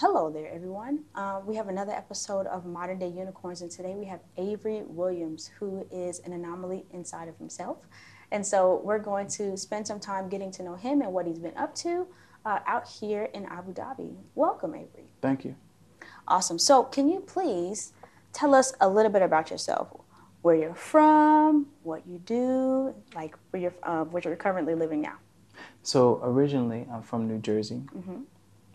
Hello there, everyone. Uh, we have another episode of Modern Day Unicorns, and today we have Avery Williams, who is an anomaly inside of himself. And so we're going to spend some time getting to know him and what he's been up to uh, out here in Abu Dhabi. Welcome, Avery. Thank you. Awesome. So, can you please tell us a little bit about yourself? Where you're from, what you do, like where you're, uh, where you're currently living now. So originally, I'm from New Jersey, Mm-hmm.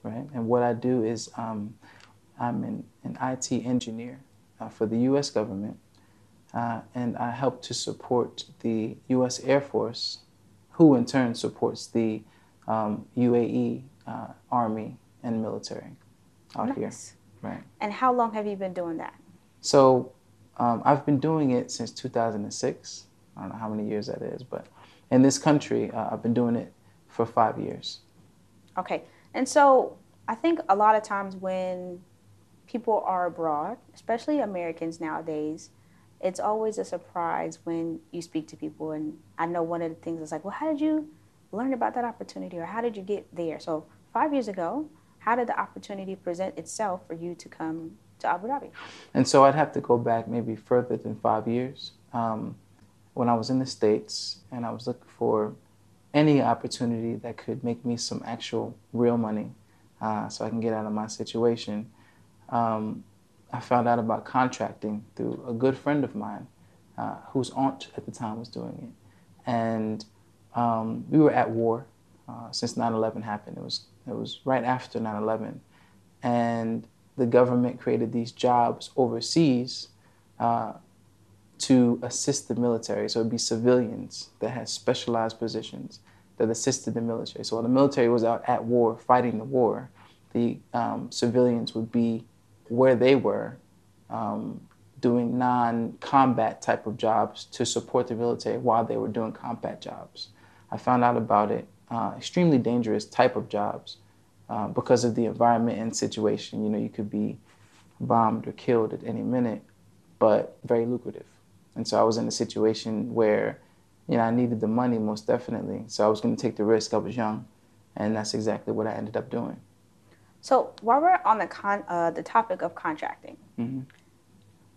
Right? And what I do is um, I'm an, an IT engineer uh, for the U.S. government, uh, and I help to support the U.S. Air Force, who in turn supports the um, UAE uh, Army and military out here, Nice. right? And how long have you been doing that? So um, I've been doing it since 2006. I don't know how many years that is, but in this country, uh, I've been doing it for five years. Okay. And so I think a lot of times when people are abroad, especially Americans nowadays, it's always a surprise when you speak to people. And I know one of the things is like, well, how did you learn about that opportunity or how did you get there? So five years ago, how did the opportunity present itself for you to come to Abu Dhabi? And so I'd have to go back maybe further than five years. Um, when I was in the States and I was looking for any opportunity that could make me some actual real money uh, so I can get out of my situation, um, I found out about contracting through a good friend of mine uh, whose aunt at the time was doing it. And um, we were at war uh, since 9 11 happened. It was, it was right after 9 11. And the government created these jobs overseas uh, to assist the military. So it'd be civilians that had specialized positions that assisted the military. So while the military was out at war fighting the war, the um, civilians would be where they were um, doing non-combat type of jobs to support the military while they were doing combat jobs. I found out about it. Uh, extremely dangerous type of jobs uh, because of the environment and situation. You know, you could be bombed or killed at any minute, but very lucrative. And so I was in a situation where, you know, I needed the money most definitely. So I was going to take the risk. I was young, and that's exactly what I ended up doing. So while we're on the con- uh, the topic of contracting, hmm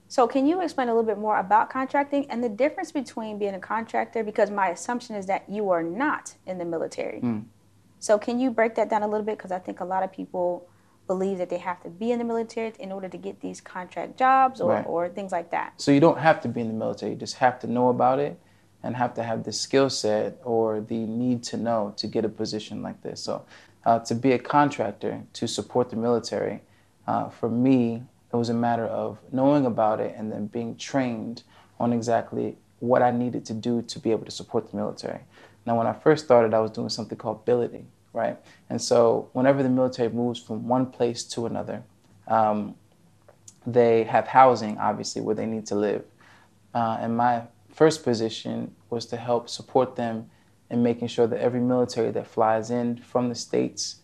so can you explain a little bit more about contracting and the difference between being a contractor? Because my assumption is that you are not in the military. Mm. So can you break that down a little bit? Because I think a lot of people believe that they have to be in the military in order to get these contract jobs or, Right. or things like that. So you don't have to be in the military. You just have to know about it and have to have the skill set or the need to know to get a position like this. So uh, to be a contractor to support the military, uh, for me, it was a matter of knowing about it and then being trained on exactly what I needed to do to be able to support the military. Now, when I first started, I was doing something called billeting, right? And so whenever the military moves from one place to another, um, they have housing, obviously, where they need to live. Uh, and my first position was to help support them in making sure that every military that flies in from the states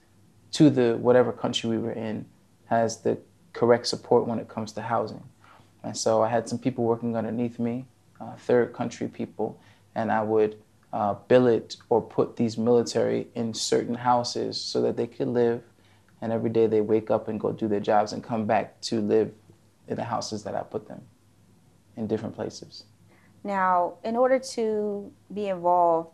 to the whatever country we were in has the correct support when it comes to housing. And so I had some people working underneath me, uh, third country people, and I would uh, billet or put these military in certain houses so that they could live. And every day they wake up and go do their jobs and come back to live in the houses that I put them in different places. Now, in order to be involved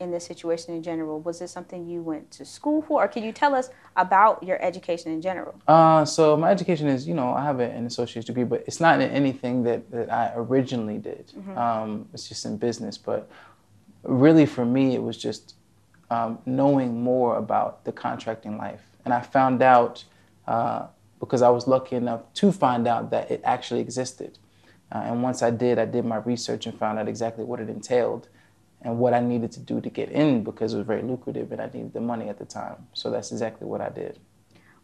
in this situation in general, was this something you went to school for? Or can you tell us about your education in general? Uh, so my education is, you know, I have an associate's degree, but it's not in anything that, that I originally did. Um, it's just in business. But really, for me, it was just um, knowing more about the contracting life. And I found out uh, because I was lucky enough to find out that it actually existed. Uh, and once I did, I did my research and found out exactly what it entailed and what I needed to do to get in because it was very lucrative and I needed the money at the time. So that's exactly what I did.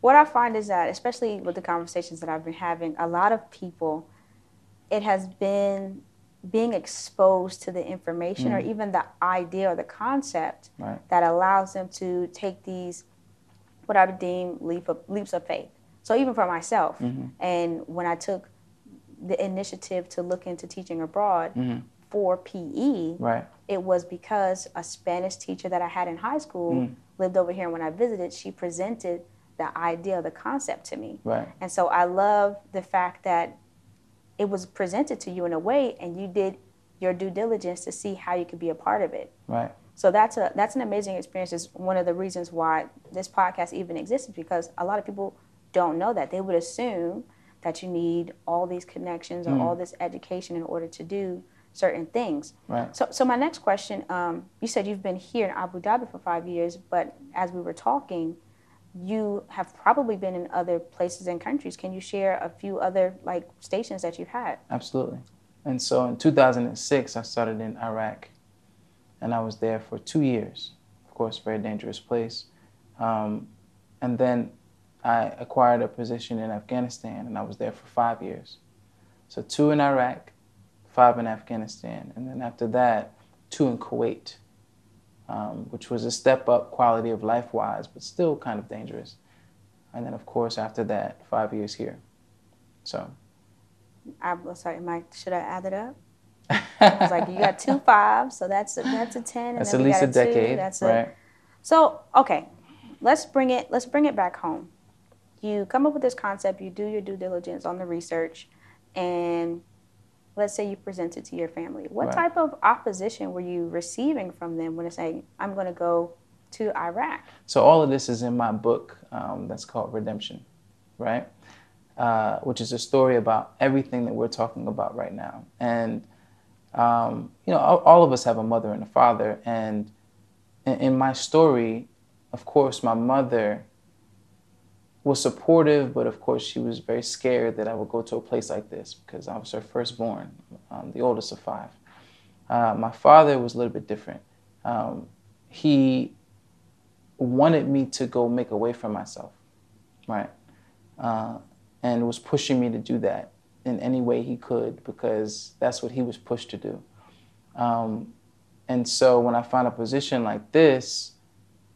What I find is that, especially with the conversations that I've been having, a lot of people, it has been being exposed to the information or mm. even the idea or the concept Right. that allows them to take these, what I would deem leap of, leaps of faith. So even for myself, mm-hmm. and when I took the initiative to look into teaching abroad mm-hmm. for PE, Right. it was because a Spanish teacher that I had in high school mm. lived over here. And when I visited, she presented the idea, the concept to me. Right. And so I love the fact that it was presented to you in a way and you did your due diligence to see how you could be a part of it. Right. So that's a that's an amazing experience. It's one of the reasons why this podcast even exists because a lot of people don't know that. They would assume that you need all these connections or Mm. all this education in order to do certain things. Right. So, so my next question, um, you said you've been here in Abu Dhabi for five years, but as we were talking, you have probably been in other places and countries. Can you share a few other like stations that you've had? Absolutely. And so in 2006, I started in Iraq, and I was there for two years. Of course, very dangerous place. Um, and then I acquired a position in Afghanistan, and I was there for five years. So two in Iraq, five in Afghanistan, and then after that, two in Kuwait, um, which was a step up quality of life wise, but still kind of dangerous. And then, of course, after that, five years here. So. I'm sorry, Mike. Should I add it up? I was like, you got two fives, so that's a, that's a ten. And That's then at least a two, decade, that's a- right? So okay, let's bring it. Let's bring it back home. You come up with this concept. You do your due diligence on the research, and let's say you present it to your family. What Right. type of opposition were you receiving from them when they say, "I'm going to go to Iraq"? So all of this is in my book um, that's called Redemption, right? Uh, which is a story about everything that we're talking about right now. And um, you know, all, all of us have a mother and a father, and in, in my story, of course, my mother was supportive, but of course, she was very scared that I would go to a place like this because I was her firstborn, um, the oldest of five. Uh, my father was a little bit different. Um, he wanted me to go make a way for myself, right? Uh, and was pushing me to do that in any way he could because that's what he was pushed to do. Um, and so when I found a position like this,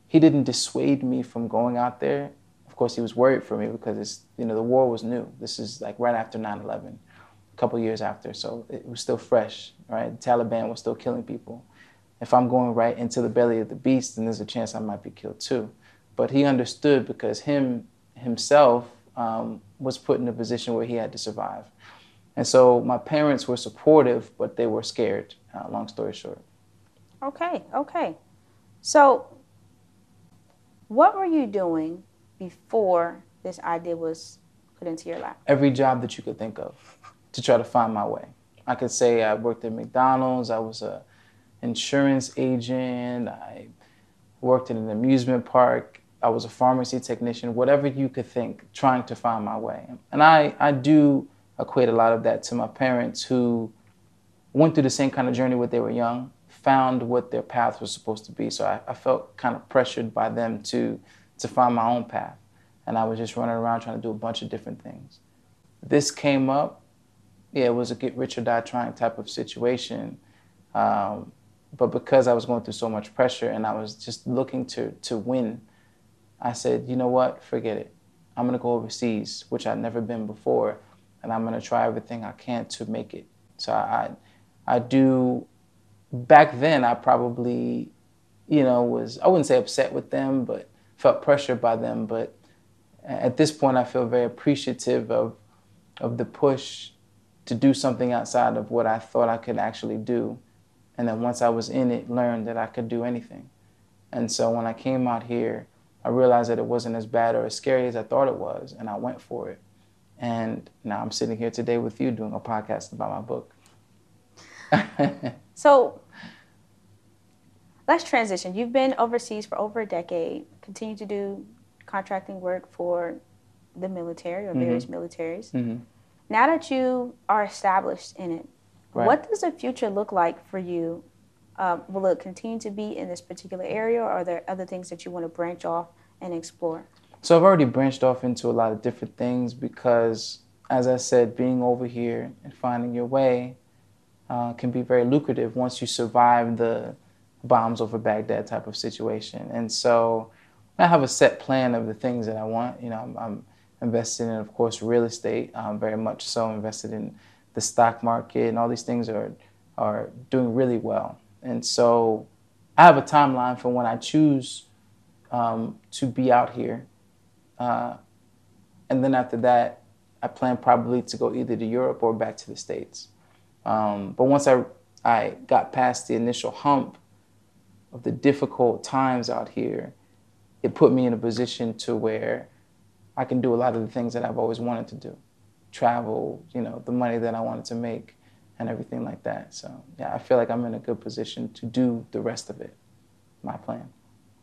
he didn't dissuade me from going out there. Of course, he was worried for me because it's you know the war was new. This is like right after 9/11, a couple years after, so it was still fresh, right? The Taliban was still killing people if I'm going right into the belly of the beast, then there's a chance I might be killed too. But he understood because him himself um, was put in a position where he had to survive. And so my parents were supportive, but they were scared. Uh, long story short. Okay, okay. So, what were you doing before this idea was put into your lap? Every job that you could think of to try to find my way. I could say I worked at McDonald's. I was a insurance agent. I worked in an amusement park. I was a pharmacy technician. Whatever you could think, trying to find my way. And I, I do equate a lot of that to my parents who went through the same kind of journey when they were young, found what their path was supposed to be. So I, I felt kind of pressured by them to to find my own path. And I was just running around trying to do a bunch of different things. This came up. Yeah, it was a get rich or die trying type of situation. Um, but because I was going through so much pressure and I was just looking to to win, I said, you know what, forget it. I'm gonna go overseas, which I'd never been before, and I'm gonna try everything I can to make it. So I, I do. Back then, I probably, you know, was I wouldn't say upset with them, but felt pressured by them. But at this point, I feel very appreciative of of the push to do something outside of what I thought I could actually do. And then once I was in it, learned that I could do anything. And so when I came out here, I realized that it wasn't as bad or as scary as I thought it was, and I went for it. And now I'm sitting here today with you doing a podcast about my book. So, let's transition. You've been overseas for over a decade, continue to do contracting work for the military or various militaries. Mhm. Now that you are established in it, Right. what does the future look like for you? Um, will it continue to be in this particular area, or are there other things that you want to branch off and explore? So I've already branched off into a lot of different things because, as I said, being over here and finding your way uh, can be very lucrative once you survive the bombs over Baghdad type of situation. And so I have a set plan of the things that I want. You know, I'm, I'm invested in, of course, real estate, um, very much so invested in the stock market, and all these things are are doing really well. And so I have a timeline for when I choose um, to be out here Uh, and then after that, I plan probably to go either to Europe or back to the States. Um, but once I, I got past the initial hump of the difficult times out here, it put me in a position to where I can do a lot of the things that I've always wanted to do travel, you know, the money that I wanted to make and everything like that. So, yeah, I feel like I'm in a good position to do the rest of it, my plan.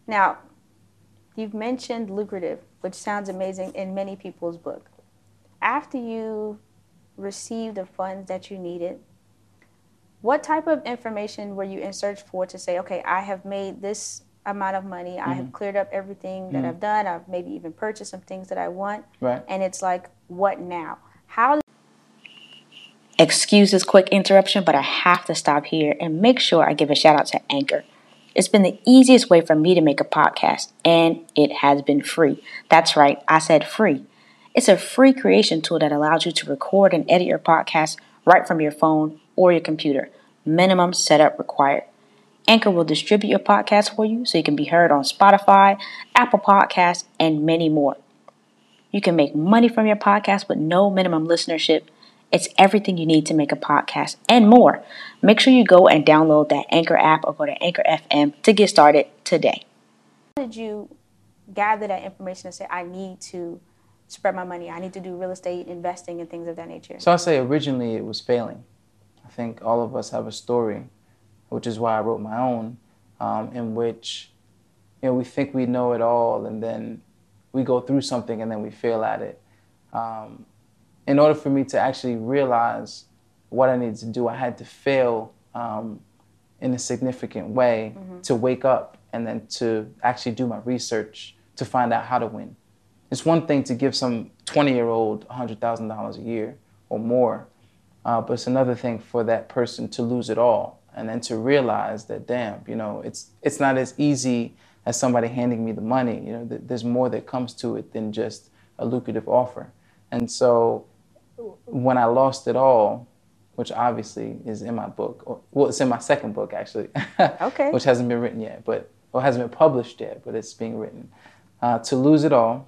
Now, you've mentioned lucrative, which sounds amazing in many people's book. After you received the funds that you needed, what type of information were you in search for to say, okay, I have made this amount of money, mm-hmm. I have mm-hmm. cleared up everything that mm-hmm. I've done, I've maybe even purchased some things that I want, right. and it's like, what now? How Excuse this quick interruption, but I have to stop here and make sure I give a shout out to Anchor. It's been the easiest way for me to make a podcast, and it has been free. That's right, I said free. It's a free creation tool that allows you to record and edit your podcast right from your phone or your computer. Minimum setup required. Anchor will distribute your podcast for you so you can be heard on Spotify, Apple Podcasts, and many more. You can make money from your podcast with no minimum listenership. It's everything you need to make a podcast and more. Make sure you go and download that Anchor app or go to Anchor FM to get started today. How did you gather that information and say, I need to spread my money, I need to do real estate investing and things of that nature? So I say originally it was failing. I think all of us have a story, which is why I wrote my own, um, in which you know we think we know it all, and then we go through something and then we fail at it. Um, in order for me to actually realize what I needed to do, I had to fail um, in a significant way mm-hmm. to wake up and then to actually do my research to find out how to win. It's one thing to give some 20 year old $100,000 a year or more, uh, but it's another thing for that person to lose it all and then to realize that, damn, you know, it's, it's not as easy as somebody handing me the money. You know, th- there's more that comes to it than just a lucrative offer. And so when I lost it all, which obviously is in my book, or, well, it's in my second book actually, okay, which hasn't been written yet, but or hasn't been published yet, but it's being written. Uh, to lose it all,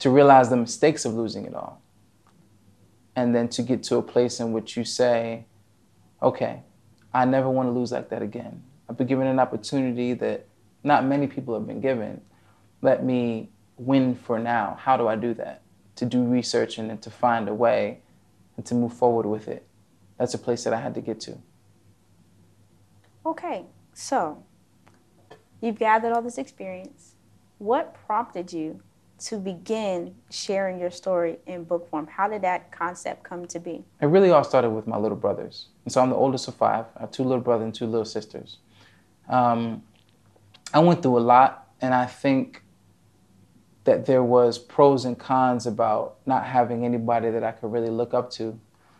to realize the mistakes of losing it all, and then to get to a place in which you say, okay, I never want to lose like that again. I've been given an opportunity that not many people have been given. Let me win for now. How do I do that? To do research and then to find a way and to move forward with it. That's a place that I had to get to. Okay, so you've gathered all this experience. What prompted you to begin sharing your story in book form? How did that concept come to be? It really all started with my little brothers. And so I'm the oldest of five. I have two little brothers and two little sisters. Um, I went through a lot, and I think that there was pros and cons about not having anybody that I could really look up to.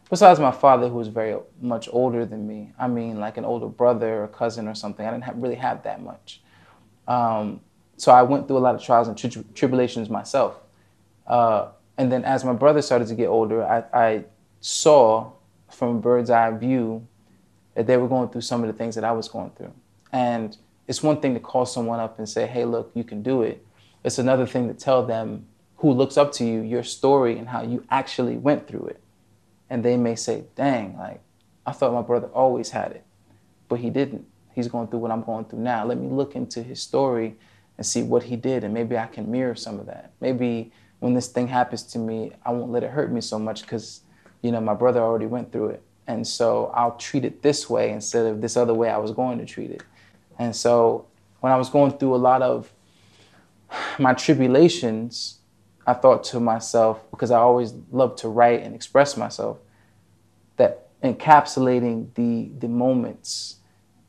Besides my father, who was very much older than me. I mean, like an older brother or cousin or something. I didn't have, really have that much. Um, so I went through a lot of trials and tri- tribulations myself. Uh, and then as my brother started to get older, I, I saw from bird's eye view that they were going through some of the things that I was going through. And it's one thing to call someone up and say, hey, look, you can do it. It's another thing to tell them who looks up to you your story and how you actually went through it. And they may say, dang, like, I thought my brother always had it, but he didn't. He's going through what I'm going through now. Let me look into his story and see what he did, and maybe I can mirror some of that. Maybe when this thing happens to me, I won't let it hurt me so much because, you know, my brother already went through it. And so I'll treat it this way instead of this other way I was going to treat it. And so when I was going through a lot of my tribulations, I thought to myself, because I always loved to write and express myself, that encapsulating the, the moments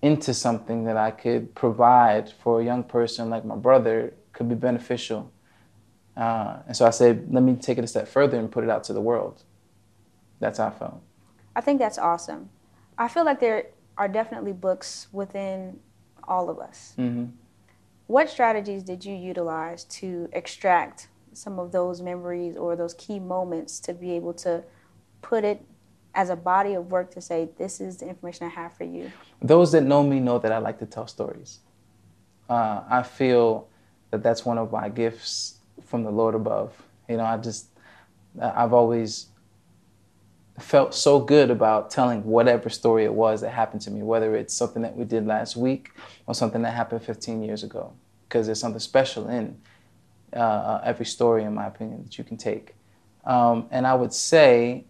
into something that I could provide for a young person like my brother could be beneficial. Uh, and so I said, let me take it a step further and put it out to the world. That's how I felt. I think that's awesome. I feel like there are definitely books within all of us. Mm-hmm. What strategies did you utilize to extract some of those memories or those key moments to be able to put it as a body of work to say, this is the information I have for you? Those that know me know that I like to tell stories. Uh, I feel that that's one of my gifts from the Lord above. You know, I just, I've always felt so good about telling whatever story it was that happened to me, whether it's something that we did last week or something that happened 15 years ago, because there's something special in uh, every story, in my opinion, that you can take. Um, and I would say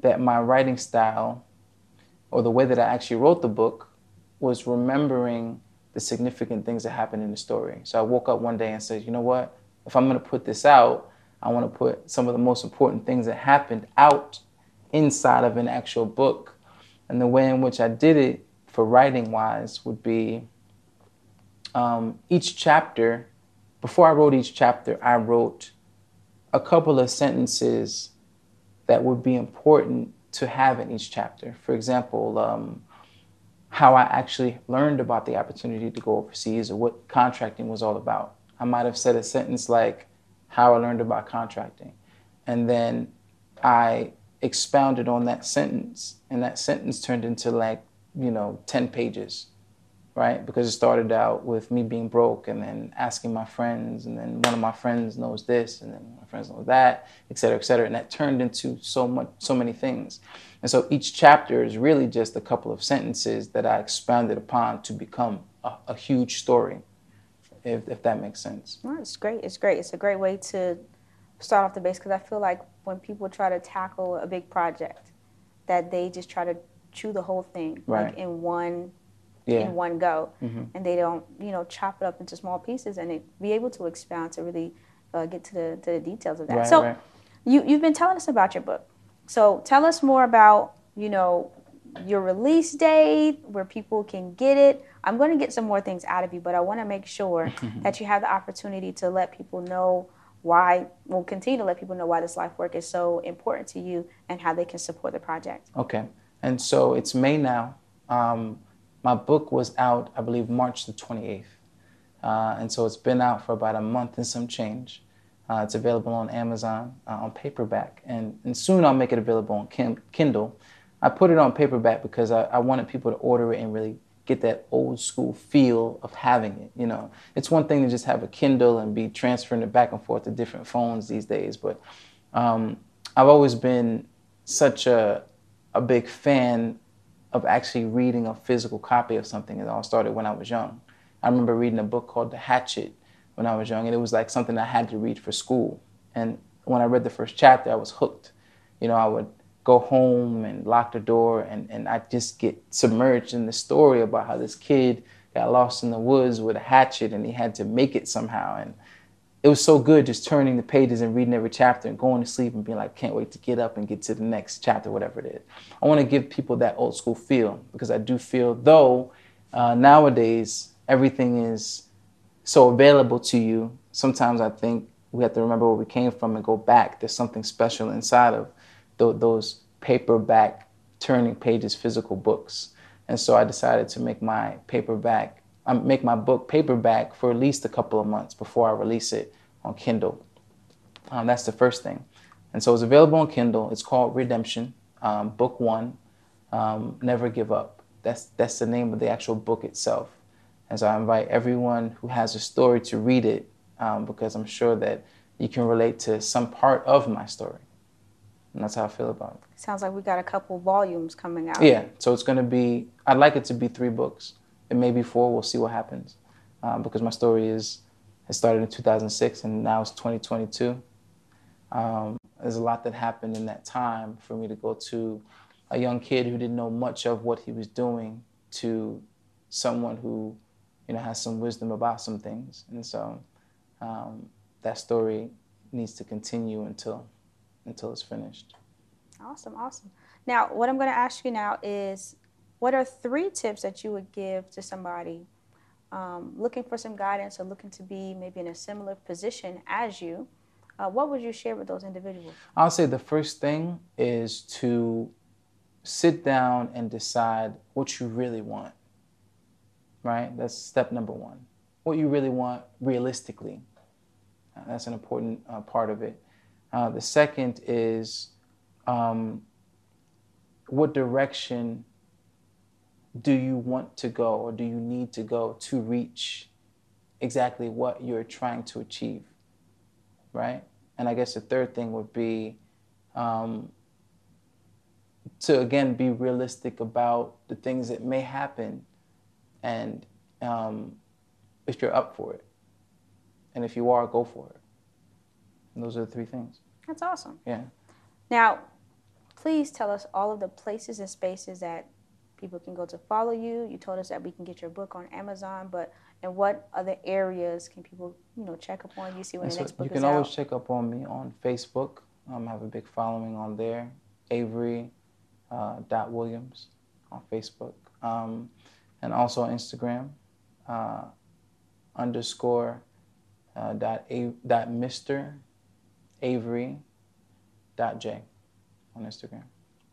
that my writing style, or the way that I actually wrote the book, was remembering the significant things that happened in the story. So I woke up one day and said, you know what? If I'm going to put this out, I want to put some of the most important things that happened out inside of an actual book. And the way in which I did it for writing wise would be um, each chapter, before I wrote each chapter, I wrote a couple of sentences that would be important to have in each chapter. For example, um, how I actually learned about the opportunity to go overseas or what contracting was all about. I might have said a sentence like, how I learned about contracting. And then I expounded on that sentence, and that sentence turned into like, you know, 10 pages, right? Because it started out with me being broke and then asking my friends, and then one of my friends knows this, and then my friends know that, et cetera, et cetera. And that turned into so much, so many things. And so each chapter is really just a couple of sentences that I expounded upon to become a, a huge story, if, if that makes sense. It's great. It's great. It's a great way to start off the base because I feel like when people try to tackle a big project, that they just try to chew the whole thing Right. like in one Yeah. in one go, Mhm. and they don't you know chop it up into small pieces and it, be able to expound to really uh, get to the to the details of that. Right, so right. you you've been telling us about your book. So tell us more about you know your release date, where people can get it. I'm going to get some more things out of you, but I want to make sure that you have the opportunity to let people know why. We'll continue to let people know why this life work is so important to you and how they can support the project. Okay. And so it's May now. Um, my book was out, I believe, March the 28th. Uh, and so it's been out for about a month and some change. Uh, it's available on Amazon uh, on paperback. And, and soon I'll make it available on Kim- Kindle. I put it on paperback because I, I wanted people to order it and really get that old school feel of having it. You know, it's one thing to just have a Kindle and be transferring it back and forth to different phones these days, but um, I've always been such a a big fan of actually reading a physical copy of something. It all started when I was young. I remember reading a book called The Hatchet when I was young, and it was like something I had to read for school. And when I read the first chapter, I was hooked. You know, I would go home and lock the door, and, and I just get submerged in the story about how this kid got lost in the woods with a hatchet and he had to make it somehow. And it was so good just turning the pages and reading every chapter and going to sleep and being like, can't wait to get up and get to the next chapter, whatever it is. I want to give people that old school feel because I do feel, though uh, nowadays everything is so available to you, sometimes I think we have to remember where we came from and go back. There's something special inside of tho- those paperback turning pages physical books. And so I decided to make my paperback, um, make my book paperback for at least a couple of months before I release it on Kindle. Um, that's the first thing. And so it's available on Kindle. It's called Redemption, um, Book One, um, Never Give Up. That's, that's the name of the actual book itself. And so I invite everyone who has a story to read it um, because I'm sure that you can relate to some part of my story. And that's how I feel about it. Sounds like we got a couple volumes coming out. Yeah, so it's going to be, I'd like it to be three books. It may be four, we'll see what happens. Um, because my story is, it started in 2006 and now it's 2022. Um, there's a lot that happened in that time for me to go to a young kid who didn't know much of what he was doing to someone who, you know, has some wisdom about some things. And so um, that story needs to continue until, until it's finished. Awesome, awesome. Now, what I'm going to ask you now is what are three tips that you would give to somebody um, looking for some guidance or looking to be maybe in a similar position as you? Uh, what would you share with those individuals? I'll say the first thing is to sit down and decide what you really want. Right? That's step number one. What you really want realistically. Uh, that's an important uh, part of it. Uh, the second is um, what direction do you want to go or do you need to go to reach exactly what you're trying to achieve? right? And I guess the third thing would be um, to again be realistic about the things that may happen, and um, if you're up for it, and if you are, go for it. And those are the three things. That's awesome. Yeah. Now, please tell us all of the places and spaces that people can go to follow you. You told us that we can get your book on Amazon, but in what other areas can people, you know, check up on you, see when And the so next book you is can out? always check up on me on Facebook. Um, I have a big following on there. Avery uh, dot Williams on Facebook, um, and also on Instagram uh, underscore uh, dot a dot Mister Avery dot J on Instagram.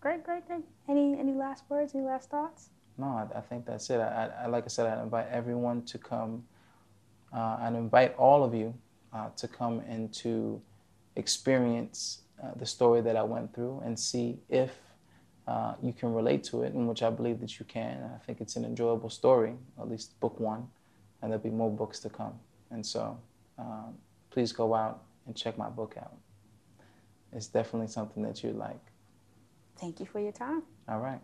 Great, great, great. Any any last words? Any last thoughts? No, I, I think that's it. I, I, like I said, I invite everyone to come. Uh, invite all of you uh, to come and to experience uh, the story that I went through and see if uh, you can relate to it, in which I believe that you can. I think it's an enjoyable story, at least book one, and there'll be more books to come. And so, um, please go out and check my book out. It's definitely something that you like. Thank you for your time. All right.